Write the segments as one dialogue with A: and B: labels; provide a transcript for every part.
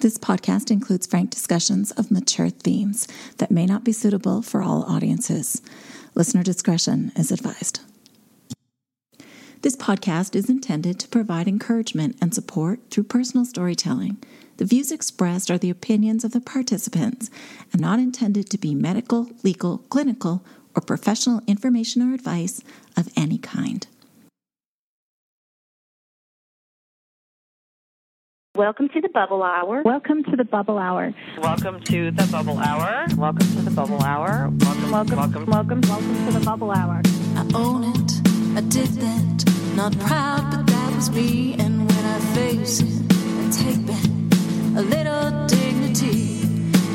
A: This podcast includes frank discussions of mature themes that may not be suitable for all audiences. Listener discretion is advised. This podcast is intended to provide encouragement and support through personal storytelling. The views expressed are the opinions of the participants and not intended to be medical, legal, clinical, or professional information or advice of any kind.
B: Welcome to the Bubble Hour.
C: Welcome to the Bubble Hour.
D: Welcome to the Bubble Hour.
E: Welcome to the Bubble Hour.
C: Welcome, welcome, welcome, welcome, welcome to the Bubble Hour.
A: I own it, I did that. Not proud, but that was me. And when I face it, I take back a little dignity.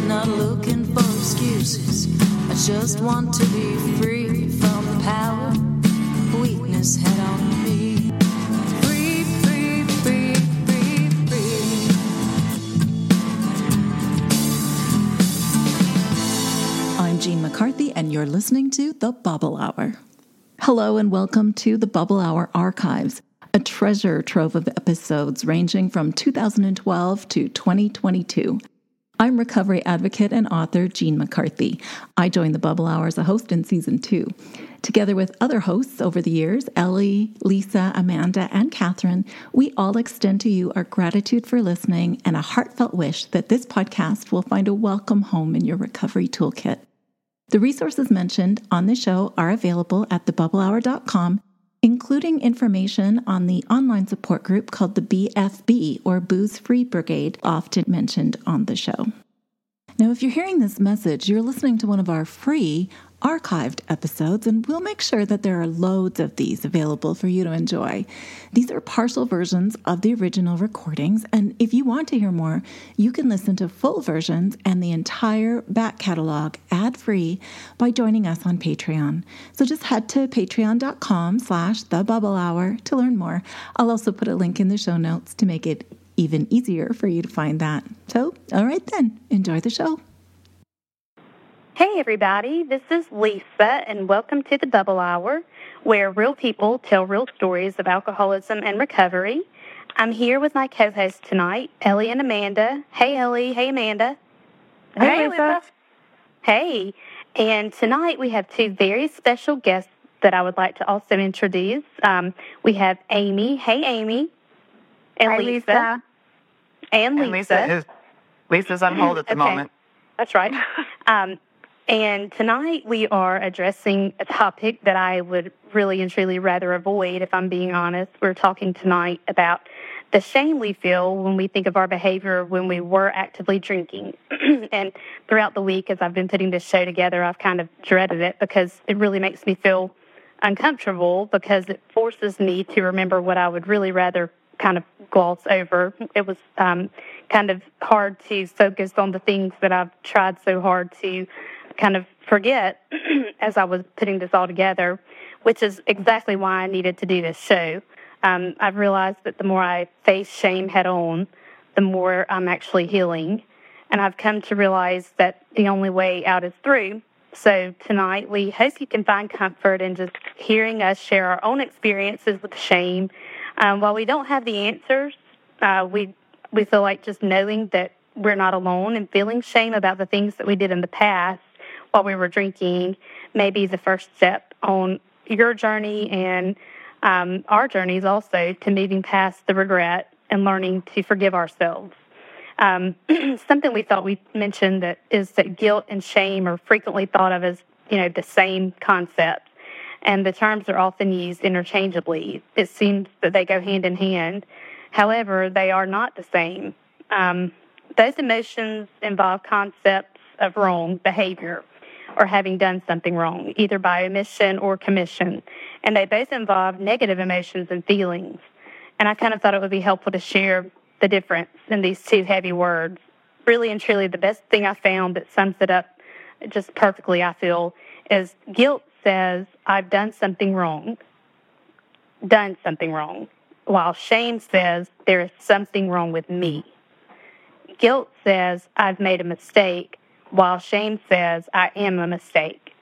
A: Not looking for excuses. I just want to be free from the power weakness had on Jean McCarthy, and you're listening to The Bubble Hour. Hello, and welcome to the Bubble Hour Archives, a treasure trove of episodes ranging from 2012 to 2022. I'm recovery advocate and author Jean McCarthy. I joined the Bubble Hour as a host in season two. Together with other hosts over the years, Ellie, Lisa, Amanda, and Catherine, we all extend to you our gratitude for listening and a heartfelt wish that this podcast will find a welcome home in your recovery toolkit. The resources mentioned on the show are available at thebubblehour.com, including information on the online support group called the BFB or Booze Free Brigade, often mentioned on the show. Now, if you're hearing this message, you're listening to one of our free archived episodes, and we'll make sure that there are loads of these available for you to enjoy. These are partial versions of the original recordings, and if you want to hear more, you can listen to full versions and the entire back catalog ad-free by joining us on Patreon. So just head to patreon.com slash the bubble hour to learn more. I'll also put a link in the show notes to make it even easier for you to find that. So, all right then, enjoy the show.
B: Hey, everybody. This is Lisa, and welcome to the Bubble Hour, where real people tell real stories of alcoholism and recovery. I'm here with my co hosts tonight, Ellie and Amanda. Hey, Ellie. Hey, Amanda.
C: Hey, Lisa.
B: Hey. And tonight we have two very special guests that I would like to also introduce. Um, we have Amy. Hey, Amy. And
C: Hi,
B: Lisa.
C: Lisa.
B: And Lisa.
D: And Lisa is Lisa's on hold at the
B: Okay.
D: moment.
B: That's right. Um, and tonight we are addressing a topic that I would really and truly rather avoid, if I'm being honest. We're talking tonight about the shame we feel when we think of our behavior when we were actively drinking. and throughout the week, as I've been putting this show together, I've kind of dreaded it because it really makes me feel uncomfortable because it forces me to remember what I would really rather kind of gloss over. It was um, kind of hard to focus on the things that I've tried so hard to kind of forget as I was putting this all together, which is exactly why I needed to do this show. Um, I've realized that the more I face shame head on, the more I'm actually healing. And I've come to realize that the only way out is through. So tonight, we hope you can find comfort in just hearing us share our own experiences with shame. Um, while we don't have the answers, uh, we we feel like just knowing that we're not alone and feeling shame about the things that we did in the past while we were drinking may be the first step on your journey and um, our journeys also to moving past the regret and learning to forgive ourselves. Um, something we thought we mentioned that is that guilt and shame are frequently thought of as you know the same concept, and the terms are often used interchangeably. It seems that they go hand in hand. However, they are not the same. Um, those emotions involve concepts of wrong behavior or having done something wrong, either by omission or commission. And they both involve negative emotions and feelings. And I kind of thought it would be helpful to share the difference in these two heavy words. Really and truly, the best thing I found that sums it up just perfectly, I feel, is guilt says, I've done something wrong, done something wrong, while shame says, there is something wrong with me. Guilt says, I've made a mistake, while shame says, I am a mistake.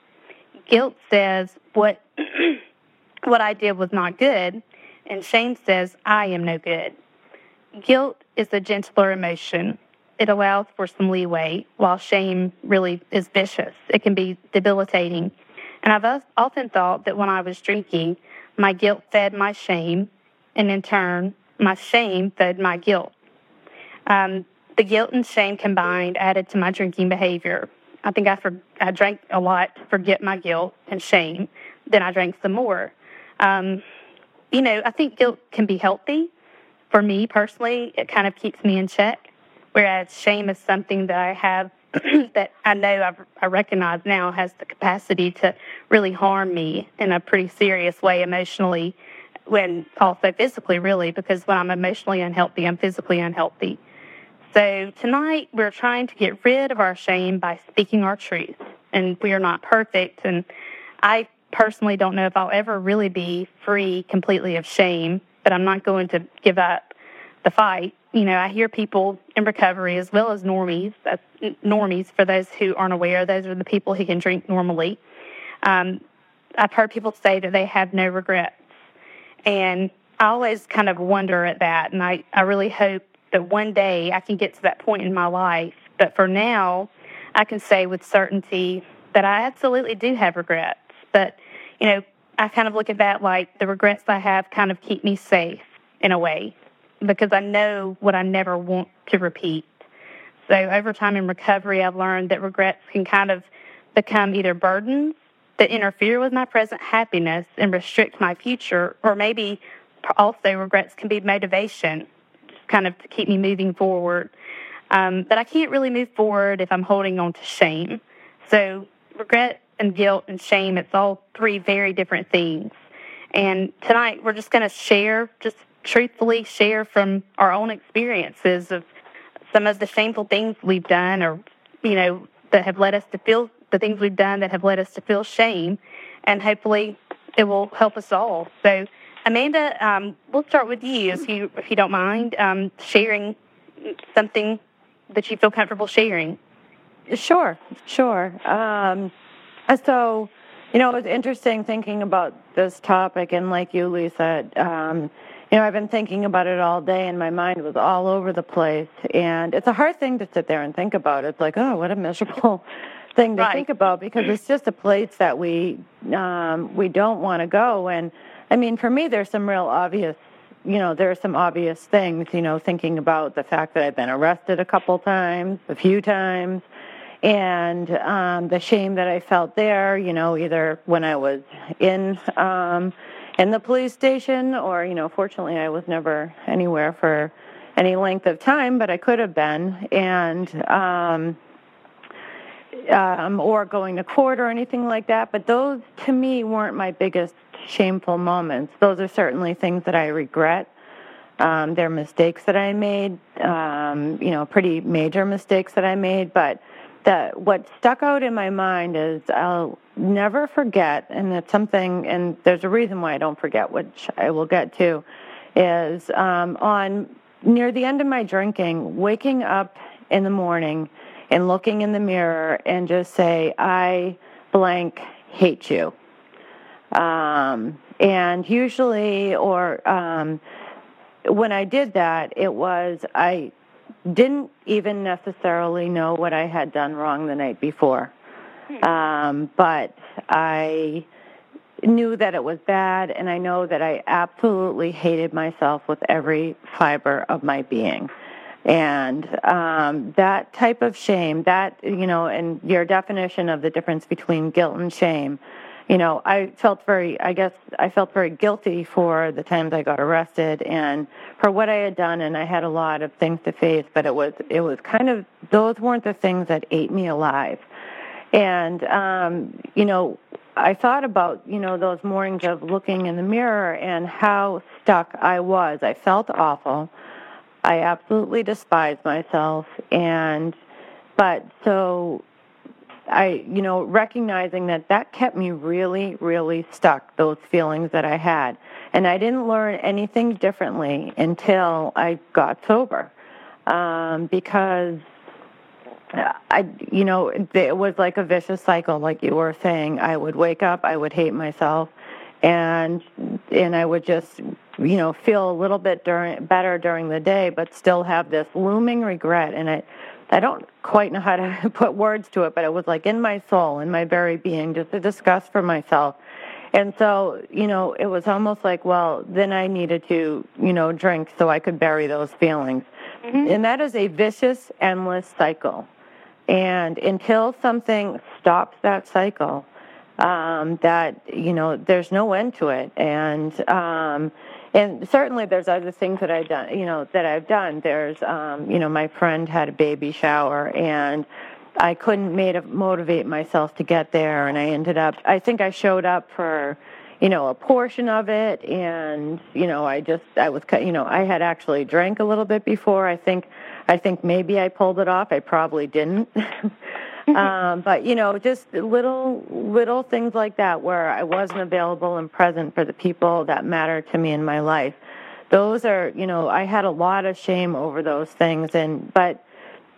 B: Guilt says, what, what I did was not good, and shame says, I am no good. Guilt is a gentler emotion. it allows for some leeway, while shame really is vicious. It can be debilitating. And I've often thought that when I was drinking, my guilt fed my shame, and in turn, my shame fed my guilt. Um, the guilt and shame combined added to my drinking behavior. I think I, for, I drank a lot forget my guilt and shame. Then I drank some more. Um, you know, I think guilt can be healthy. For me personally, it kind of keeps me in check, whereas shame is something that I have that I know I've, I recognize now has the capacity to really harm me in a pretty serious way emotionally, when also physically, really, because when I'm emotionally unhealthy, I'm physically unhealthy. So tonight we're trying to get rid of our shame by speaking our truth. And we are not perfect. And I personally don't know if I'll ever really be free completely of shame, but I'm not going to give up the fight. You know, I hear people in recovery as well as normies. That's normies for those who aren't aware. Those are the people who can drink normally. Um, I've heard people say that they have no regrets. And I always kind of wonder at that. And I, I really hope that one day I can get to that point in my life. But for now, I can say with certainty that I absolutely do have regrets. But, you know, I kind of look at that like the regrets I have kind of keep me safe in a way because I know what I never want to repeat. So over time in recovery, I've learned that regrets can kind of become either burdens that interfere with my present happiness and restrict my future, or maybe also regrets can be motivation kind of to keep me moving forward. Um, but I can't really move forward if I'm holding on to shame. So regret and guilt and shame, it's all three very different things. And tonight we're just going to share, just truthfully share from our own experiences of some of the shameful things we've done or, you know, that have led us to feel the things we've done that have led us to feel shame. And hopefully it will help us all. So Amanda, um, we'll start with you, if you, if you don't mind, um, sharing something that you feel comfortable sharing.
E: Sure, sure. Um, so, you know, it was interesting thinking about this topic, and like you, Lisa, um, you know, I've been thinking about it all day, and my mind was all over the place. And it's a hard thing to sit there and think about. It's like, oh, what a miserable thing to
B: right.
E: think about because it's just a place that we um, we don't want to go. And I mean, for me, there's some real obvious, you know, there are some obvious things, you know, thinking about the fact that I've been arrested a couple times, a few times, and um, the shame that I felt there, you know, either when I was in um, in the police station or, you know, fortunately I was never anywhere for any length of time, but I could have been, and um, um, or going to court or anything like that. But those, to me, weren't my biggest shameful moments. Those are certainly things that I regret. Um, they're mistakes that I made, um, you know, pretty major mistakes that I made. But that what stuck out in my mind is I'll never forget, and it's something, and there's a reason why I don't forget, which I will get to, is um, on near the end of my drinking, waking up in the morning and looking in the mirror and just say, I blank hate you. Um, and usually, or um, when I did that, it was I didn't even necessarily know what I had done wrong the night before. Um, but I knew that it was bad, and I know that I absolutely hated myself with every fiber of my being. And um, that type of shame, that, you know, and your definition of the difference between guilt and shame, you know, I felt very, I guess, I felt very guilty for the times I got arrested and for what I had done, and I had a lot of things to face. But it was, it was kind of those weren't the things that ate me alive. And um, you know, I thought about you know those mornings of looking in the mirror and how stuck I was. I felt awful. I absolutely despised myself, and but so I, you know, recognizing that that kept me really, really stuck, those feelings that I had. And I didn't learn anything differently until I got sober. Um, because I, you know, it was like a vicious cycle, like you were saying. I would wake up, I would hate myself, and and I would just, you know, feel a little bit during better during the day, but still have this looming regret, and it I don't quite know how to put words to it, but it was like in my soul, in my very being, just a disgust for myself. And so, you know, it was almost like, well, then I needed to, you know, drink so I could bury those feelings. Mm-hmm. And that is a vicious, endless cycle. And until something stops that cycle, um, that you know, there's no end to it. And um, and certainly there's other things that I've done, you know, that I've done. There's, um, you know, my friend had a baby shower and I couldn't made, motivate myself to get there, and I ended up. I think I showed up for, you know, a portion of it, and you know, I just I was, you know, I had actually drank a little bit before. I think, I think maybe I pulled it off. I probably didn't. um, but you know, just little little things like that where I wasn't available and present for the people that matter to me in my life. Those are, you know, I had a lot of shame over those things, and but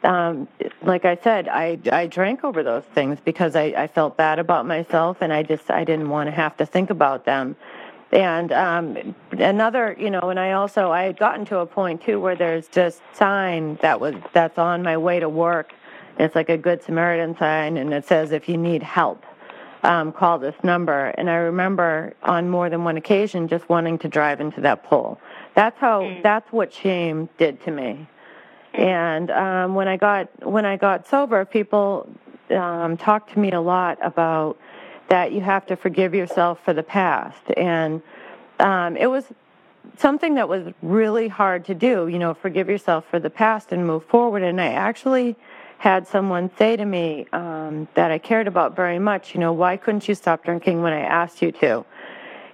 E: um, like I said, I I drank over those things because I, I felt bad about myself, and I just I didn't want to have to think about them. And um, another, you know, and I also I had gotten to a point too where there's just sign that was that's on my way to work it's like a Good Samaritan sign, and it says, if you need help, um, call this number. And I remember on more than one occasion just wanting to drive into that pole. That's how, mm. that's what shame did to me. And um, when I got when I got sober, people um, talked to me a lot about that you have to forgive yourself for the past, and um, it was something that was really hard to do. You know, forgive yourself for the past and move forward. And I actually had someone say to me um, that I cared about very much, you know, why couldn't you stop drinking when I asked you to?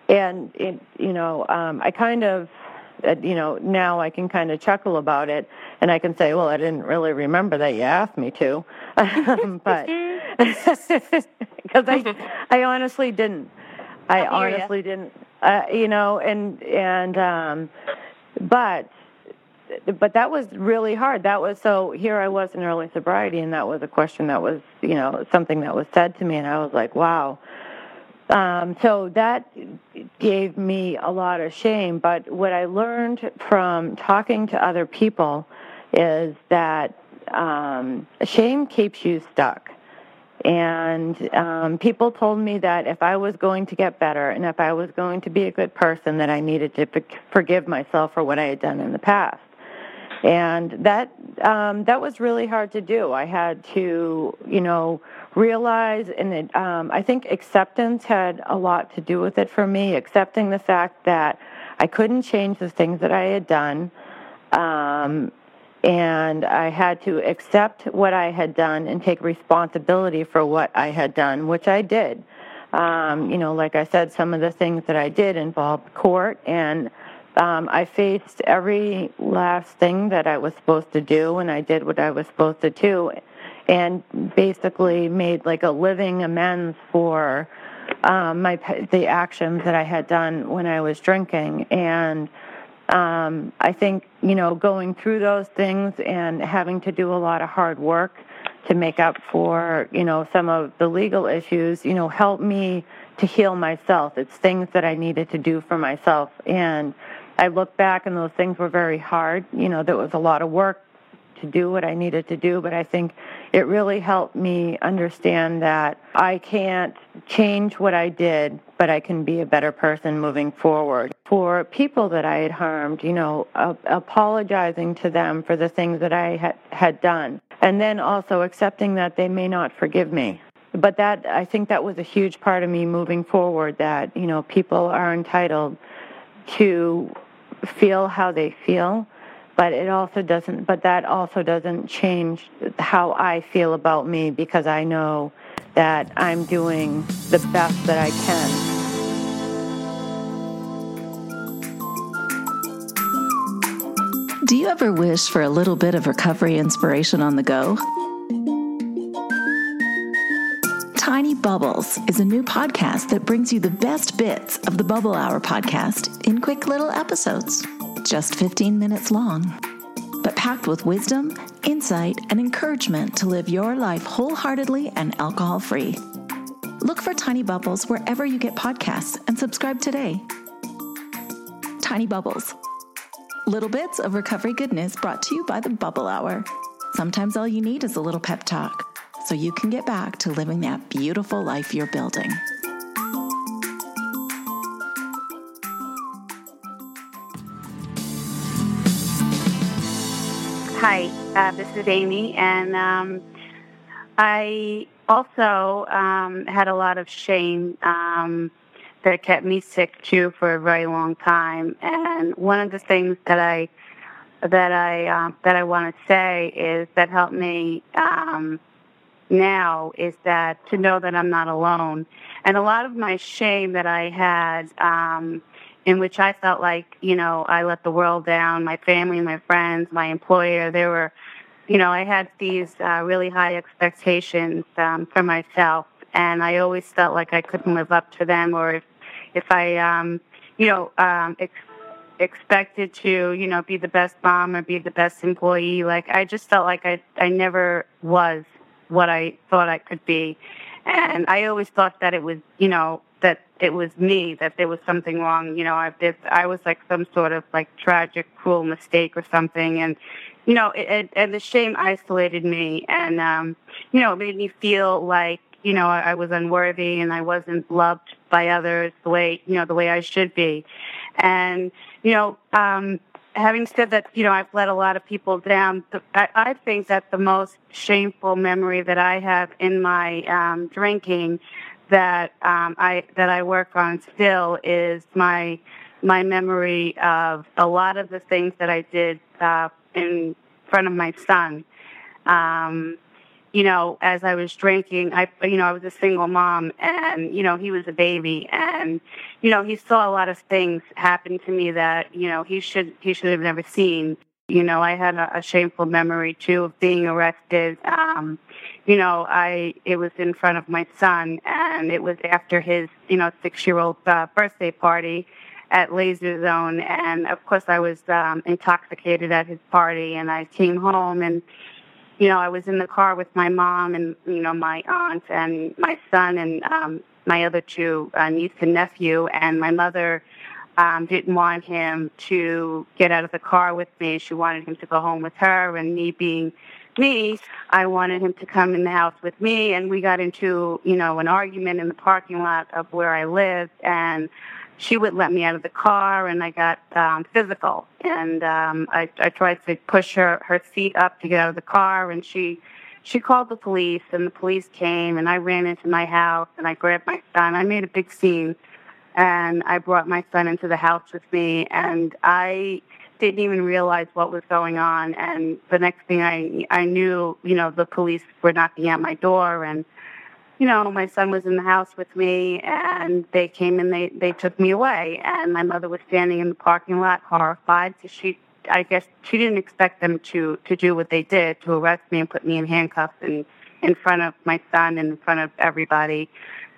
E: And it, you know, um, I kind of, uh, you know, now I can kind of chuckle about it, and I can say, well, I didn't really remember that you asked me to, but because I, I honestly didn't. I honestly didn't. Uh, you know, and and um, but but that was really hard. That was so here I was in early sobriety, and that was a question that was, you know, something that was said to me, and I was like, wow. Um, so that gave me a lot of shame. But what I learned from talking to other people is that um, shame keeps you stuck. And um, people told me that if I was going to get better and if I was going to be a good person, that I needed to forgive myself for what I had done in the past and that um, that was really hard to do. I had to, you know, realize, and it, um, I think acceptance had a lot to do with it for me. Accepting the fact that I couldn't change the things that I had done, um, and I had to accept what I had done and take responsibility for what I had done, which I did. Um, you know, like I said, some of the things that I did involved court and um, I faced every last thing that I was supposed to do, and I did what I was supposed to do, and basically made like a living amends for um, my the actions that I had done when I was drinking. And um, I think you know going through those things and having to do a lot of hard work to make up for you know some of the legal issues, you know, helped me to heal myself. It's things that I needed to do for myself and I look back and those things were very hard. You know, there was a lot of work to do what I needed to do, but I think it really helped me understand that I can't change what I did, but I can be a better person moving forward. For people that I had harmed, you know, apologizing to them for the things that I had, had done, and then also accepting that they may not forgive me. But that, I think that was a huge part of me moving forward that, you know, people are entitled to feel how they feel, but it also doesn't, but that also doesn't change how I feel about me because I know that I'm doing the best that I can.
A: Do you ever wish for a little bit of recovery inspiration on the go? Bubbles is a new podcast that brings you the best bits of the Bubble Hour podcast in quick little episodes, just 15 minutes long, but packed with wisdom, insight, and encouragement to live your life wholeheartedly and alcohol free. Look for Tiny Bubbles wherever you get podcasts and subscribe today. Tiny Bubbles. Little bits of recovery goodness brought to you by the Bubble Hour. Sometimes all you need is a little pep talk so you can get back to living that beautiful life you're building.
F: Hi, uh, this is Amy, and um, I also um, had a lot of shame um, that kept me sick too for a very long time. And one of the things that I that I um, that I want to say is that helped me um, now is that to know that I'm not alone. And a lot of my shame that I had um, in which I felt like, you know, I let the world down, my family, my friends, my employer. There were, you know, I had these uh, really high expectations um, for myself, and I always felt like I couldn't live up to them, or if, if I, um, you know, um, ex- expected to, you know, be the best mom or be the best employee. Like I just felt like I, I never was what I thought I could be. And I always thought that it was, you know, that it was me, that there was something wrong. You know, I I was like some sort of like tragic, cruel mistake or something. And, you know, it, it, and the shame isolated me and, um, you know, it made me feel like, you know, I, I was unworthy and I wasn't loved by others the way, you know, the way I should be. And, you know, um, having said that, you know, I've let a lot of people down. I, I think that the most shameful memory that I have in my um, drinking that um, I that I work on still is my my memory of a lot of the things that I did uh, in front of my son. Um, you know, as I was drinking, I, you know, I was a single mom and, you know, he was a baby and, you know, he saw a lot of things happen to me that, you know, he should, he should have never seen. You know, I had a, a shameful memory too of being arrested. Um, you know, I it was in front of my son, and it was after his you know six year old uh, birthday party at Laser Zone, and of course I was um, intoxicated at his party, and I came home and. You know, I was in the car with my mom and you know my aunt and my son and um, my other two uh, niece and nephew, and my mother um, didn't want him to get out of the car with me. She wanted him to go home with her, and me being me, I wanted him to come in the house with me, and we got into you know an argument in the parking lot of where I lived, and she would let me out of the car, and I got um, physical, and um, I, I tried to push her her seat up to get out of the car, and she she called the police, and the police came, and I ran into my house, and I grabbed my son. I made a big scene and I brought my son into the house with me, and I didn't even realize what was going on. And the next thing I I knew, you know, the police were knocking at my door, and you know, my son was in the house with me, and they came and they they took me away, and my mother was standing in the parking lot, horrified, because she. I guess she didn't expect them to to do what they did to arrest me and put me in handcuffs and in front of my son and in front of everybody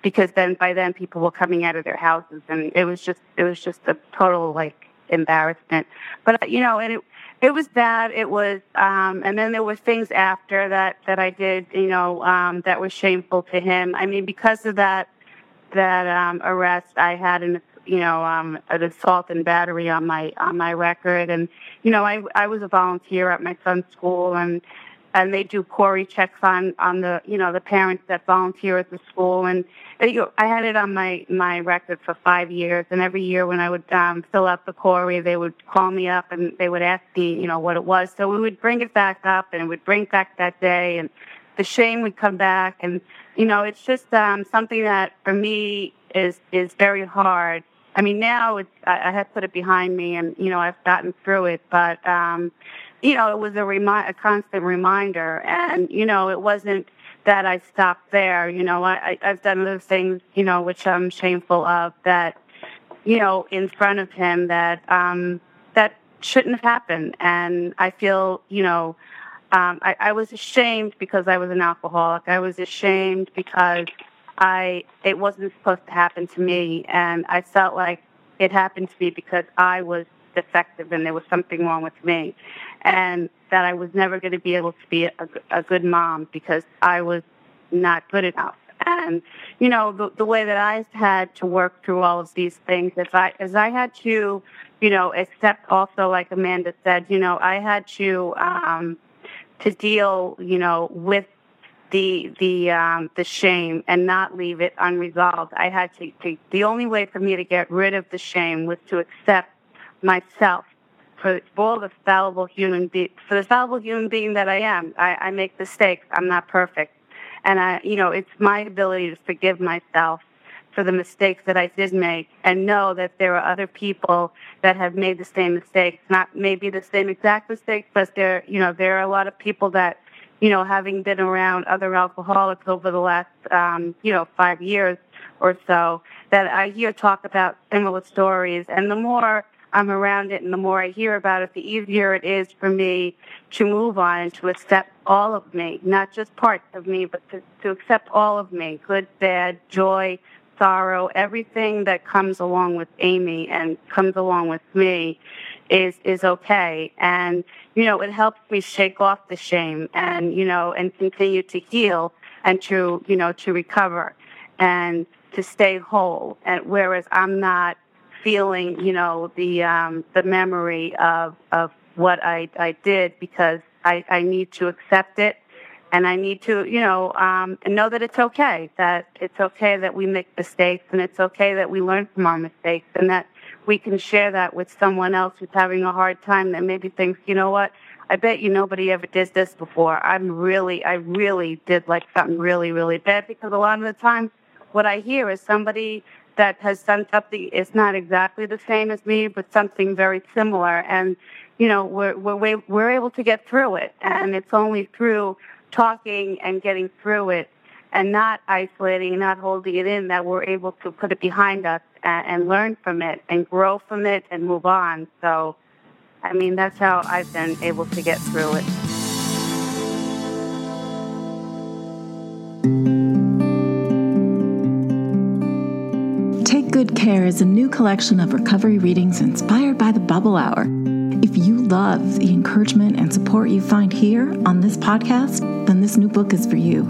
F: because then by then people were coming out of their houses and it was just it was just a total like embarrassment but you know and it it was bad it was um and then there were things after that that i did you know um that was shameful to him. I mean because of that that um arrest i had an you know um an assault and battery on my on my record. And you know i i was a volunteer at my son's school and and they do CORI checks on on the you know the parents that volunteer at the school. And you know, I had it on my my record for five years. And every year when I would um, fill out the CORI they would call me up and they would ask me you know what it was. So we would bring it back up and would bring back that day. And the shame would come back. And you know it's just um, something that for me is is very hard. I mean now it's I, I have put it behind me and you know I've gotten through it. But um you know, it was a remi- a constant reminder. And, you know, it wasn't that I stopped there. You know, I, I've done other things, you know, which I'm shameful of that, you know, in front of him that, um, that shouldn't have happened. And I feel, you know, um, I, I was ashamed because I was an alcoholic. I was ashamed because I, it wasn't supposed to happen to me. And I felt like it happened to me because I was defective and there was something wrong with me and that I was never going to be able to be a, a good mom because I was not good enough. And you know the the way that I had to work through all of these things is I as I had to, you know, accept also like Amanda said, you know, I had to um, to deal, you know, with the the um, the shame and not leave it unresolved. I had to, to. The only way for me to get rid of the shame was to accept myself for all the fallible human be- for the fallible human being that I am. I, I make mistakes. I'm not perfect, and I, you know, it's my ability to forgive myself for the mistakes that I did make and know that there are other people that have made the same mistakes, not maybe the same exact mistakes, but there, you know, there are a lot of people that you know, having been around other alcoholics over the last, um, you know, five years or so, that I hear talk about similar stories. And the more I'm around it and the more I hear about it, the easier it is for me to move on and to accept all of me, not just parts of me, but to, to accept all of me, good, bad, joy, sorrow, everything that comes along with Amy and comes along with me is is okay. And you know it helps me shake off the shame and you know and continue to heal and to you know to recover and to stay whole. And whereas i'm not feeling you know the um the memory of of what i i did because i i need to accept it and I need to, you know, um, know that it's okay, that it's okay that we make mistakes and it's okay that we learn from our mistakes and that we can share that with someone else who's having a hard time that maybe thinks, you know what, I bet you nobody ever did this before. I'm really, I really did like something really, really bad because a lot of the time what I hear is somebody that has done something it's not exactly the same as me, but something very similar. And, you know, we're, we're, we're able to get through it. And it's only through talking and getting through it and not isolating, not holding it in, that we're able to put it behind us and, and learn from it and grow from it and move on. So, I mean, that's how I've been able to get through it.
A: Good Care is a new collection of recovery readings inspired by the Bubble Hour. If you love the encouragement and support you find here on this podcast, then this new book is for you.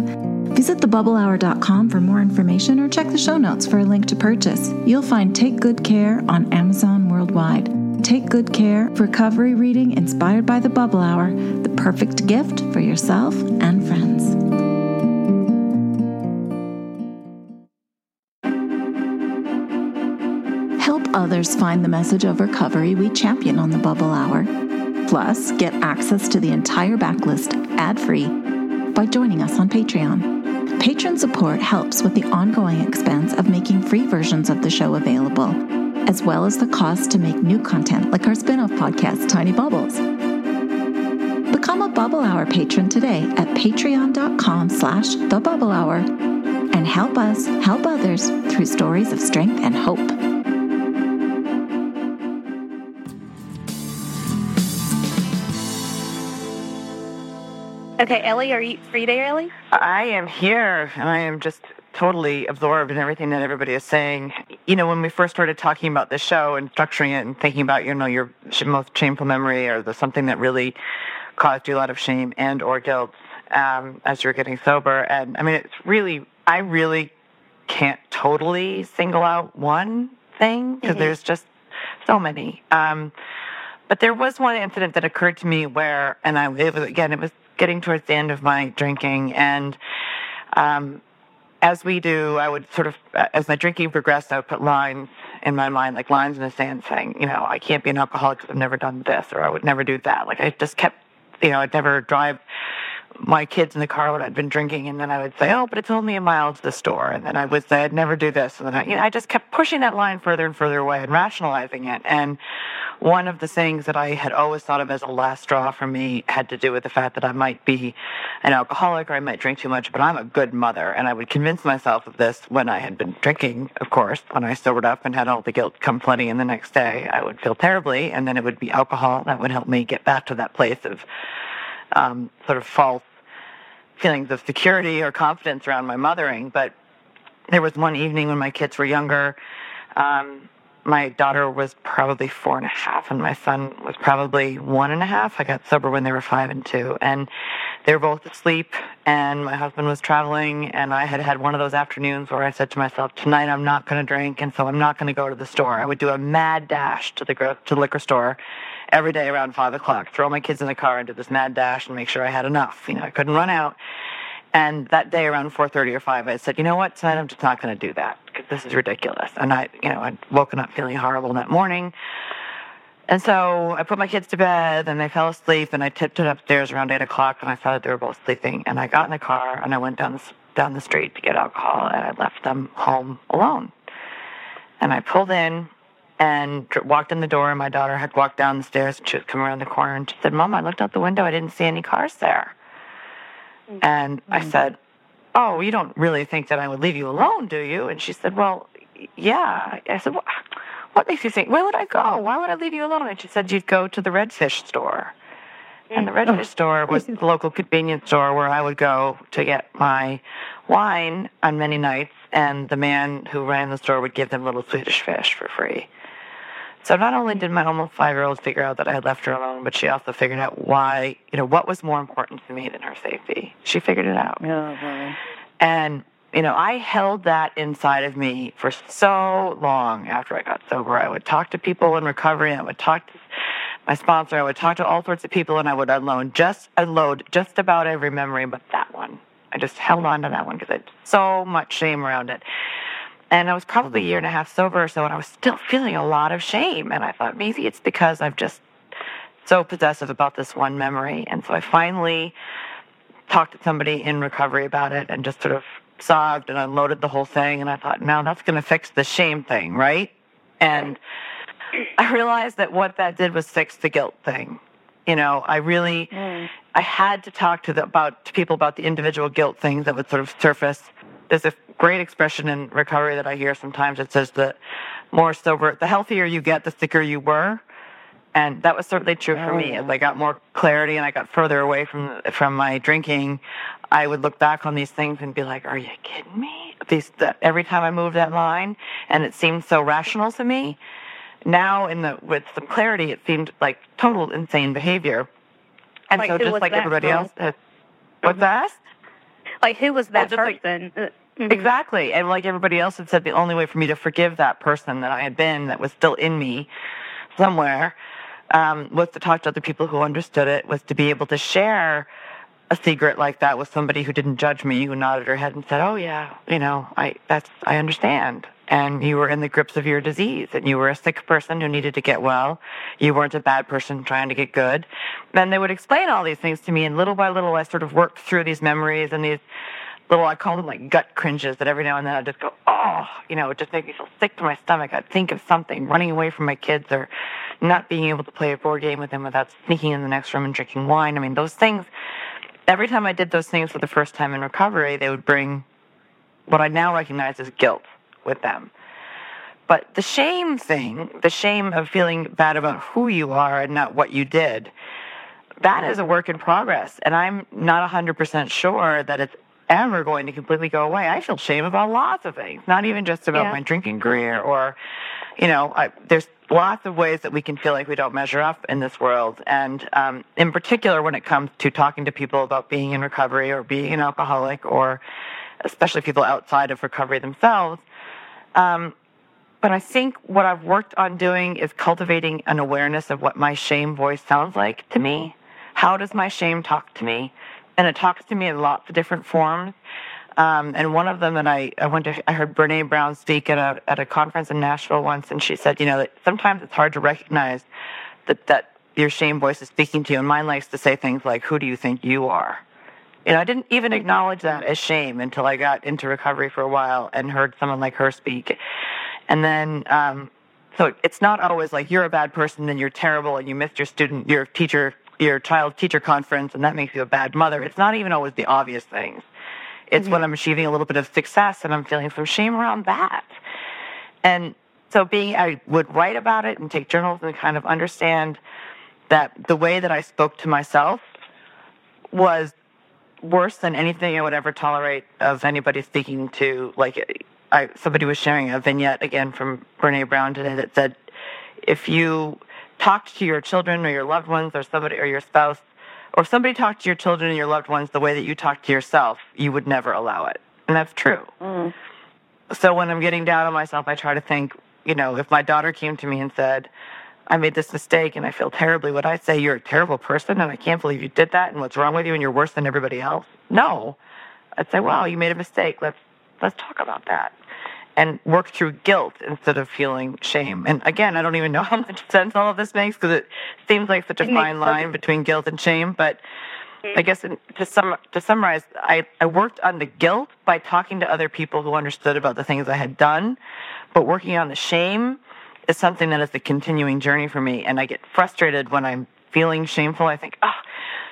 A: Visit thebubblehour.com for more information or check the show notes for a link to purchase. You'll find Take Good Care on Amazon worldwide. Take Good Care, recovery reading inspired by the Bubble Hour, the perfect gift for yourself and friends. Others find the message of recovery we champion on the Bubble Hour. Plus, get access to the entire backlist ad free by joining us on Patreon. Patron support helps with the ongoing expense of making free versions of the show available, as well as the cost to make new content like our spin-off podcast, Tiny Bubbles. Become a Bubble Hour patron today at patreon.com slash the Bubble Hour and help us help others through stories of strength and hope.
B: Okay, Ellie, are you free today, Ellie?
D: I am here, and I am just totally absorbed in everything that everybody is saying. You know, when we first started talking about the show and structuring it and thinking about, you know, your most shameful memory or the something that really caused you a lot of shame and or guilt um, as you're getting sober, and I mean, it's really, I really can't totally single out one thing because mm-hmm. there's just so many. Um, but there was one incident that occurred to me where, and I, it was, again, it was getting towards the end of my drinking, and um, as we do, I would sort of, as my drinking progressed, I would put lines in my mind, like lines in the sand, saying, you know, I can't be an alcoholic because I've never done this, or I would never do that. Like I just kept, you know, I'd never drive my kids in the car when I'd been drinking, and then I would say, "Oh, but it's only a mile to the store," and then I would say, "I'd never do this," and then I, you know, I just kept pushing that line further and further away and rationalizing it. And one of the things that I had always thought of as a last straw for me had to do with the fact that I might be an alcoholic or I might drink too much, but I'm a good mother, and I would convince myself of this when I had been drinking. Of course, when I sobered up and had all the guilt come flooding in the next day, I would feel terribly, and then it would be alcohol that would help me get back to that place of um, sort of false feelings of security or confidence around my mothering. But there was one evening when my kids were younger. Um, my daughter was probably four and a half, and my son was probably one and a half. I got sober when they were five and two, and they were both asleep. And my husband was traveling, and I had had one of those afternoons where I said to myself, "Tonight I'm not going to drink, and so I'm not going to go to the store." I would do a mad dash to the to the liquor store every day around five o'clock, throw my kids in the car and do this mad dash and make sure I had enough. You know, I couldn't run out. And that day around 4:30 or 5, I said, you know what, tonight I'm just not going to do that because this is ridiculous. And I, you know, I'd woken up feeling horrible that morning. And so I put my kids to bed and they fell asleep and I tipped it upstairs around eight o'clock and I saw that they were both sleeping. And I got in the car and I went down the, down the street to get alcohol and I left them home alone. And I pulled in and walked in the door and my daughter had walked down the stairs and she was coming around the corner and she said, Mom, I looked out the window. I didn't see any cars there. Mm-hmm. And I mm-hmm. said, Oh, you don't really think that I would leave you alone, do you? And she said, Well, yeah. I said, well, What makes you think, where would I go? Why would I leave you alone? And she said, You'd go to the Redfish store. And the mm. Redfish store was the local convenience store where I would go to get my wine on many nights, and the man who ran the store would give them little Swedish fish for free. So not only did my almost five year old figure out that I had left her alone, but she also figured out why, you know, what was more important to me than her safety. She figured it out.
E: Oh, yeah,
D: And, you know, I held that inside of me for so long after I got sober. I would talk to people in recovery, I would talk to my sponsor, I would talk to all sorts of people, and I would unload just unload just about every memory but that one. I just held on to that one because I had so much shame around it. And I was probably a year and a half sober or so, and I was still feeling a lot of shame. And I thought maybe it's because I'm just so possessive about this one memory. And so I finally talked to somebody in recovery about it and just sort of sobbed and unloaded the whole thing. And I thought, now that's going to fix the shame thing, right? And I realized that what that did was fix the guilt thing. You know, I really, mm. I had to talk to the, about to people about the individual guilt things that would sort of surface there's a great expression in recovery that I hear sometimes. It says that more sober, the healthier you get, the sicker you were. And that was certainly true for me. Oh. As I got more clarity and I got further away from from my drinking, I would look back on these things and be like, "Are you kidding me?" These the, every time I moved that line, and it seemed so rational to me. Now, in the with some clarity, it seemed like total insane behavior. And
B: like
D: so, just like everybody
B: girl?
D: else, what's that?
B: Like who was that person?
D: Like, Mm-hmm. Exactly. And like everybody else had said, the only way for me to forgive that person that I had been, that was still in me somewhere, um, was to talk to other people who understood it, was to be able to share a secret like that with somebody who didn't judge me, who nodded her head and said, "Oh yeah, you know, I that's I understand." And you were in the grips of your disease, and you were a sick person who needed to get well. You weren't a bad person trying to get good. Then they would explain all these things to me, and little by little, I sort of worked through these memories and these little, I call them like gut cringes that every now and then I just go, oh, you know, it just makes me feel sick to my stomach. I'd think of something, running away from my kids or not being able to play a board game with them without sneaking in the next room and drinking wine. I mean, those things, every time I did those things for the first time in recovery, they would bring what I now recognize as guilt with them. But the shame thing, the shame of feeling bad about who you are and not what you did, that is a work in progress. And I'm not 100% sure that it's ever going to completely go away. I feel shame about lots of things, not even just about yeah. my drinking career or, you know, I, there's lots of ways that we can feel like we don't measure up in this world. And um, in particular, when it comes to talking to people about being in recovery or being an alcoholic or especially people outside of recovery themselves. Um, but I think what I've worked on doing is cultivating an awareness of what my shame voice sounds like to me. How does my shame talk to me? And it talks to me in lots of different forms. Um, and one of them that I, I went to, I heard Brene Brown speak at a at a conference in Nashville once, and she said, you know, that sometimes it's hard to recognize that that your shame voice is speaking to you. And mine likes to say things like, "Who do you think you are?" You know, I didn't even acknowledge that as shame until I got into recovery for a while and heard someone like her speak. And then, um, so it's not always like you're a bad person and you're terrible and you missed your student, your teacher your child teacher conference and that makes you a bad mother. It's not even always the obvious things. It's mm-hmm. when I'm achieving a little bit of success and I'm feeling some shame around that. And so being, I would write about it and take journals and kind of understand that the way that I spoke to myself was worse than anything I would ever tolerate of anybody speaking to, like, I, somebody was sharing a vignette again from Brene Brown today that said, if you talked to your children or your loved ones or somebody or your spouse, or somebody talked to your children and your loved ones the way that you talk to yourself, you would never allow it. And that's true. Mm. So when I'm getting down on myself, I try to think, you know, if my daughter came to me and said, I made this mistake and I feel terribly, would I say you're a terrible person and I can't believe you did that and what's wrong with you and you're worse than everybody else? No. I'd say, wow, you made a mistake. Let's let's talk about that. And work through guilt instead of feeling shame. And again, I don't even know how much sense all of this makes because it seems like such a fine line between guilt and shame. But. I guess in, to, sum, to summarize, I, I worked on the guilt by talking to other people who understood about the things I had done, but working on the shame is something that is a continuing journey for me. And I get frustrated when I'm feeling shameful. I think, oh,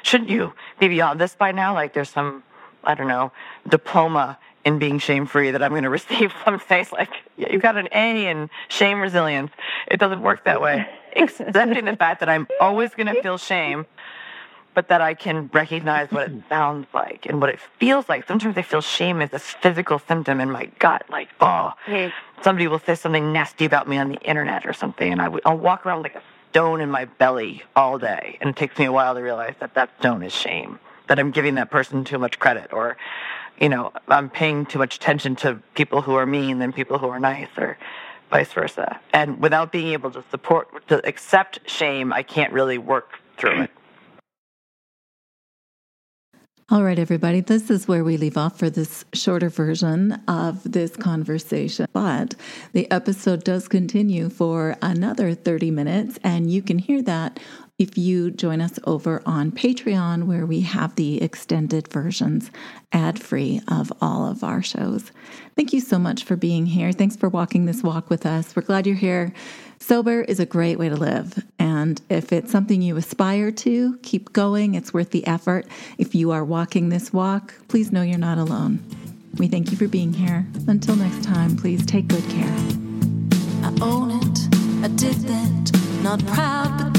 D: shouldn't you be beyond this by now? Like there's some, I don't know, diploma in being shame free that I'm going to receive someday. It's like, yeah, you got an A in shame resilience. It doesn't work that way. Accepting the fact that I'm always going to feel shame but that I can recognize what it sounds like and what it feels like. Sometimes I feel shame as a physical symptom in my gut, like, oh, somebody will say something nasty about me on the internet or something, and I w- I'll walk around like a stone in my belly all day. And it takes me a while to realize that that stone is shame, that I'm giving that person too much credit, or, you know, I'm paying too much attention to people who are mean than people who are nice, or vice versa. And without being able to support, to accept shame, I can't really work through it.
A: All right, everybody, this is where we leave off for this shorter version of this conversation. But the episode does continue for another 30 minutes, and you can hear that if you join us over on Patreon, where we have the extended versions ad free of all of our shows. Thank you so much for being here. Thanks for walking this walk with us. We're glad you're here. Sober is a great way to live. And if it's something you aspire to, keep going. It's worth the effort. If you are walking this walk, please know you're not alone. We thank you for being here. Until next time, please take good care.
G: I own it, I did that. Not proud, but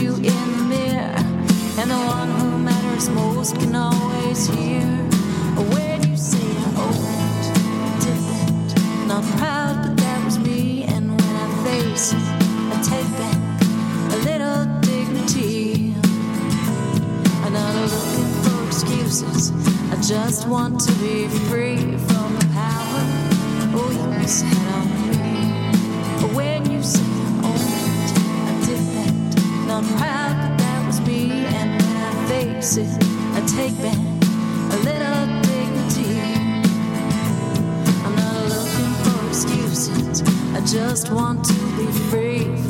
G: You in the mirror, and the one who matters most can always hear when you say I did that. Not proud, but that was me, and when I face it, I take back a little dignity. I'm not looking for excuses. I just want to be free from always had on me. Just want to be free.